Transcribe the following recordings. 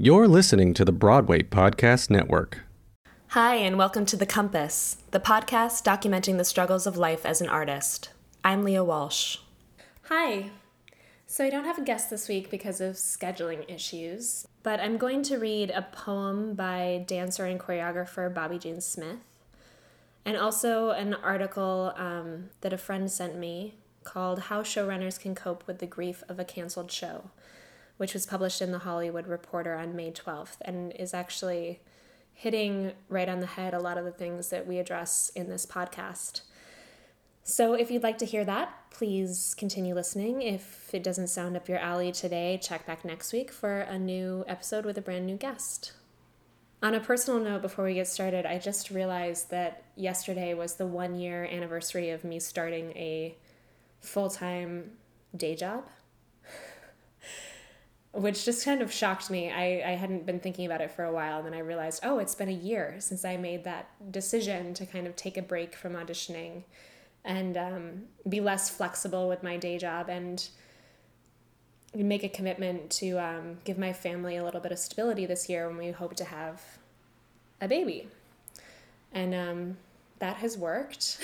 You're listening to the Broadway Podcast Network. Hi, and welcome to The Compass, the podcast documenting the struggles of life as an artist. I'm Leah Walsh. Hi. So, I don't have a guest this week because of scheduling issues, but I'm going to read a poem by dancer and choreographer Bobbi Jene Smith, and also an article um, that a friend sent me called How Showrunners Can Cope with the Grief of a Canceled Show which was published in the Hollywood Reporter on May 12th and is actually hitting right on the head a lot of the things that we address in this podcast. So, if you'd like to hear that, please continue listening. If it doesn't sound up your alley today, check back next week for a new episode with a brand new guest. On a personal note, before we get started, I just realized that yesterday was the one year anniversary of me starting a full time day job which just kind of shocked me. I, I hadn't been thinking about it for a while. And then I realized, oh, it's been a year since I made that decision to kind of take a break from auditioning and um, be less flexible with my day job and make a commitment to um, give my family a little bit of stability this year when we hope to have a baby. And um, that has worked.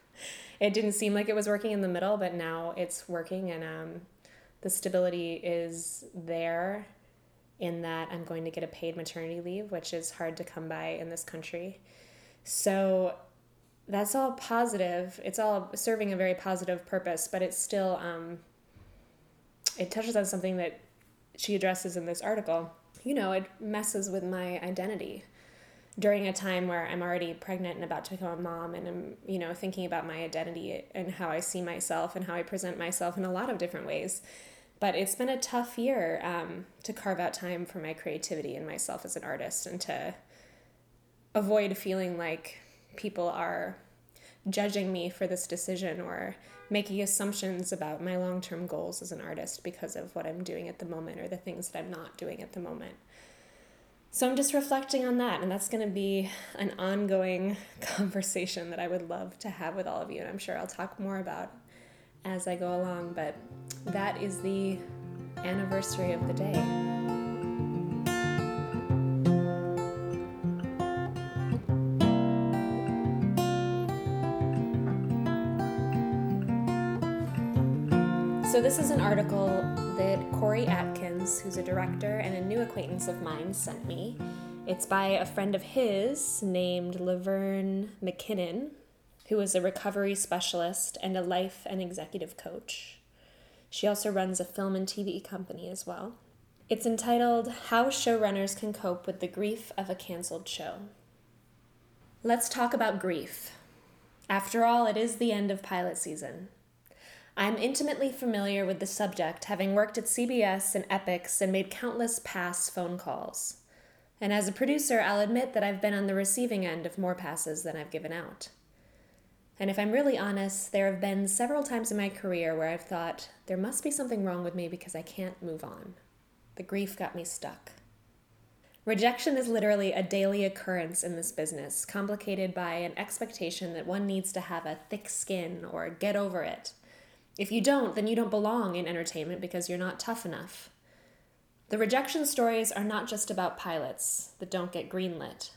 it didn't seem like it was working in the middle, but now it's working. And um, the stability is there in that I'm going to get a paid maternity leave, which is hard to come by in this country. So that's all positive. It's all serving a very positive purpose, but it's still um, it touches on something that she addresses in this article. You know, it messes with my identity during a time where I'm already pregnant and about to become a mom and I'm, you know, thinking about my identity and how I see myself and how I present myself in a lot of different ways. But it's been a tough year um, to carve out time for my creativity and myself as an artist and to avoid feeling like people are judging me for this decision or making assumptions about my long term goals as an artist because of what I'm doing at the moment or the things that I'm not doing at the moment. So I'm just reflecting on that, and that's going to be an ongoing conversation that I would love to have with all of you, and I'm sure I'll talk more about as I go along, but that is the anniversary of the day. So, this is an article Corey Atkins, who's a director and a new acquaintance of mine, sent me. It's by a friend of his named Laverne McKinnon, who is a recovery specialist and a life and executive coach. She also runs a film and TV company as well. It's entitled How Showrunners Can Cope with the Grief of a Cancelled Show. Let's talk about grief. After all, it is the end of pilot season. I'm intimately familiar with the subject, having worked at CBS and Epix and made countless pass phone calls. And as a producer, I'll admit that I've been on the receiving end of more passes than I've given out. And if I'm really honest, there have been several times in my career where I've thought, there must be something wrong with me because I can't move on. The grief got me stuck. Rejection is literally a daily occurrence in this business, complicated by an expectation that one needs to have a thick skin or get over it. If you don't, then you don't belong in entertainment because you're not tough enough. The rejection stories are not just about pilots that don't get greenlit.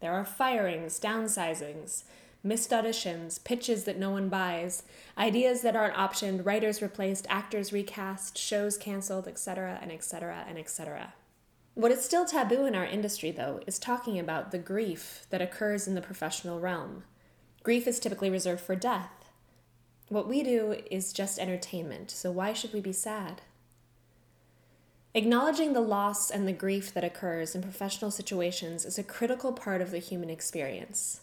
There are firings, downsizings, missed auditions, pitches that no one buys, ideas that aren't optioned, writers replaced, actors recast, shows canceled, etc., and etc., and etc. What is still taboo in our industry, though, is talking about the grief that occurs in the professional realm. Grief is typically reserved for death. What we do is just entertainment, so why should we be sad? Acknowledging the loss and the grief that occurs in professional situations is a critical part of the human experience.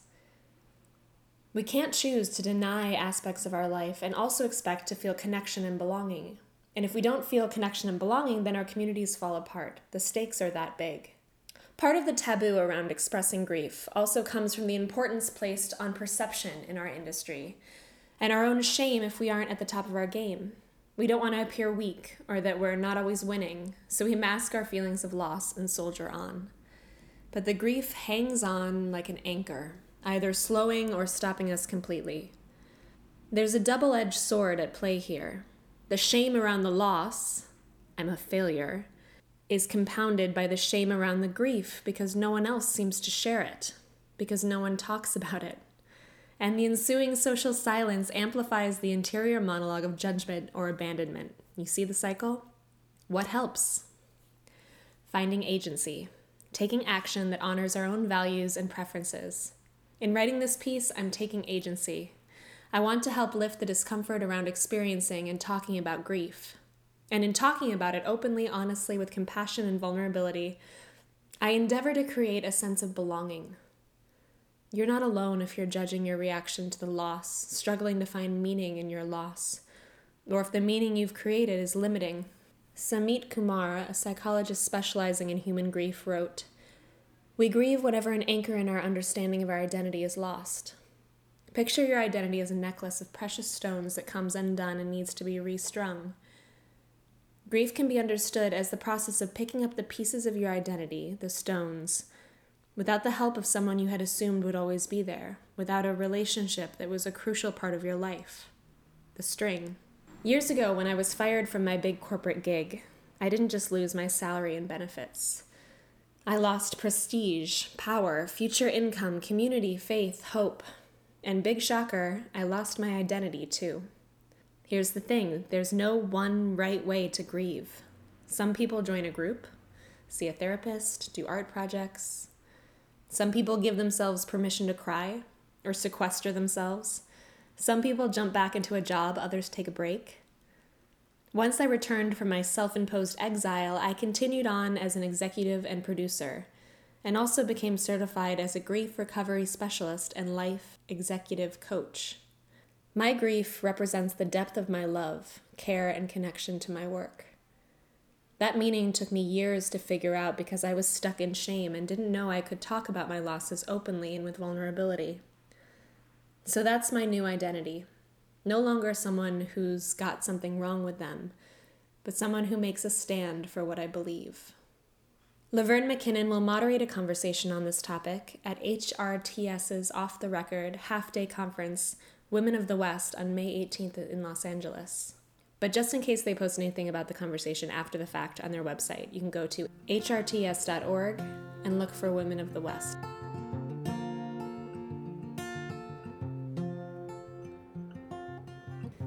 We can't choose to deny aspects of our life and also expect to feel connection and belonging. And if we don't feel connection and belonging, then our communities fall apart. The stakes are that big. Part of the taboo around expressing grief also comes from the importance placed on perception in our industry and our own shame if we aren't at the top of our game. We don't want to appear weak or that we're not always winning, so we mask our feelings of loss and soldier on. But the grief hangs on like an anchor, either slowing or stopping us completely. There's a double edged sword at play here. The shame around the loss, I'm a failure, is compounded by the shame around the grief because no one else seems to share it, because no one talks about it. And the ensuing social silence amplifies the interior monologue of judgment or abandonment. You see the cycle? What helps? Finding agency, taking action that honors our own values and preferences. In writing this piece, I'm taking agency. I want to help lift the discomfort around experiencing and talking about grief. And in talking about it openly, honestly, with compassion and vulnerability, I endeavor to create a sense of belonging. You're not alone if you're judging your reaction to the loss, struggling to find meaning in your loss, or if the meaning you've created is limiting. Sameet Kumar, a psychologist specializing in human grief, wrote We grieve whenever an anchor in our understanding of our identity is lost. Picture your identity as a necklace of precious stones that comes undone and needs to be restrung. Grief can be understood as the process of picking up the pieces of your identity, the stones, without the help of someone you had assumed would always be there, without a relationship that was a crucial part of your life, the string. Years ago, when I was fired from my big corporate gig, I didn't just lose my salary and benefits. I lost prestige, power, future income, community, faith, hope, and big shocker, I lost my identity too. Here's the thing there's no one right way to grieve. Some people join a group, see a therapist, do art projects. Some people give themselves permission to cry or sequester themselves. Some people jump back into a job, others take a break. Once I returned from my self imposed exile, I continued on as an executive and producer and also became certified as a grief recovery specialist and life executive coach. My grief represents the depth of my love, care, and connection to my work. That meaning took me years to figure out because I was stuck in shame and didn't know I could talk about my losses openly and with vulnerability. So that's my new identity. No longer someone who's got something wrong with them, but someone who makes a stand for what I believe. Laverne McKinnon will moderate a conversation on this topic at HRTS's Off the Record half day conference, Women of the West, on May 18th in Los Angeles. But just in case they post anything about the conversation after the fact on their website, you can go to hrts.org and look for Women of the West.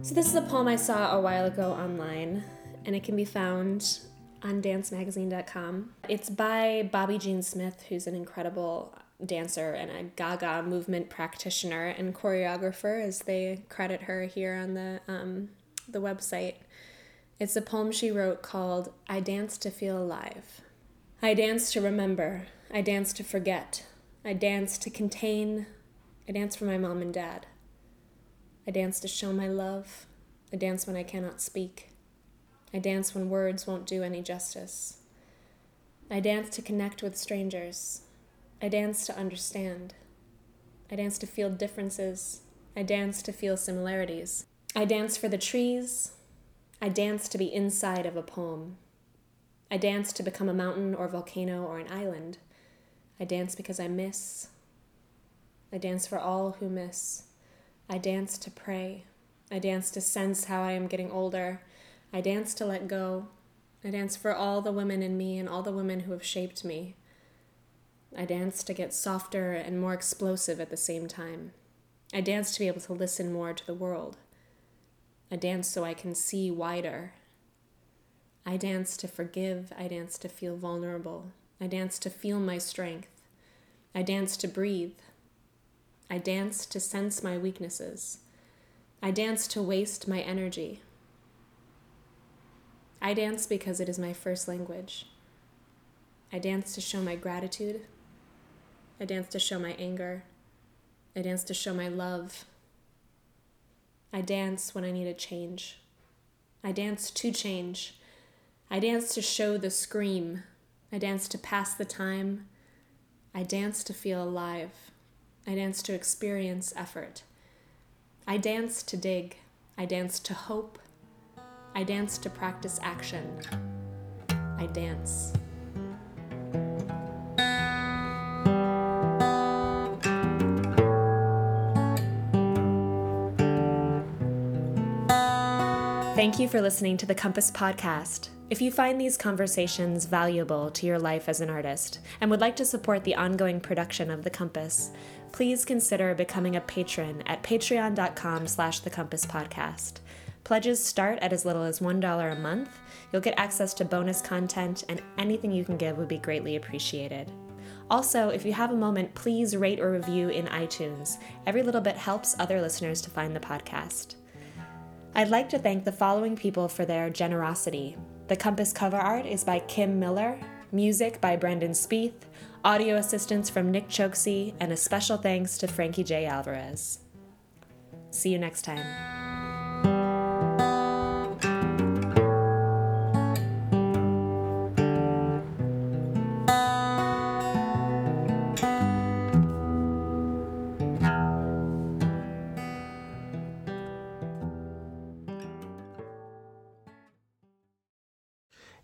So, this is a poem I saw a while ago online, and it can be found on dancemagazine.com. It's by Bobbi Jene Smith, who's an incredible dancer and a Gaga movement practitioner and choreographer, as they credit her here on the um, the website. It's a poem she wrote called "I Dance to Feel Alive." I dance to remember. I dance to forget. I dance to contain. I dance for my mom and dad. I dance to show my love. I dance when I cannot speak. I dance when words won't do any justice. I dance to connect with strangers. I dance to understand. I dance to feel differences. I dance to feel similarities. I dance for the trees. I dance to be inside of a poem. I dance to become a mountain or volcano or an island. I dance because I miss. I dance for all who miss. I dance to pray. I dance to sense how I am getting older I dance to let go. I dance for all the women in me and all the women who have shaped me. I dance to get softer and more explosive at the same time. I dance to be able to listen more to the world. I dance so I can see wider. I dance to forgive. I dance to feel vulnerable. I dance to feel my strength. I dance to breathe. I dance to sense my weaknesses. I dance to waste my energy. I dance because it is my first language. I dance to show my gratitude. I dance to show my anger. I dance to show my love. I dance when I need a change. I dance to change. I dance to show the scream. I dance to pass the time. I dance to feel alive. I dance to experience effort. I dance to dig. I dance to hope. I dance to practice action. I dance. Thank you for listening to the Compass Podcast. If you find these conversations valuable to your life as an artist and would like to support the ongoing production of The Compass, please consider becoming a patron at patreon.com slash the compass podcast. Pledges start at as little as $1 a month. You'll get access to bonus content, and anything you can give would be greatly appreciated. Also, if you have a moment, please rate or review in iTunes. Every little bit helps other listeners to find the podcast. I'd like to thank the following people for their generosity. The Compass cover art is by Kim Miller, music by Brendan Spieth, audio assistance from Nick Choksi, and a special thanks to Frankie J. Alvarez. See you next time.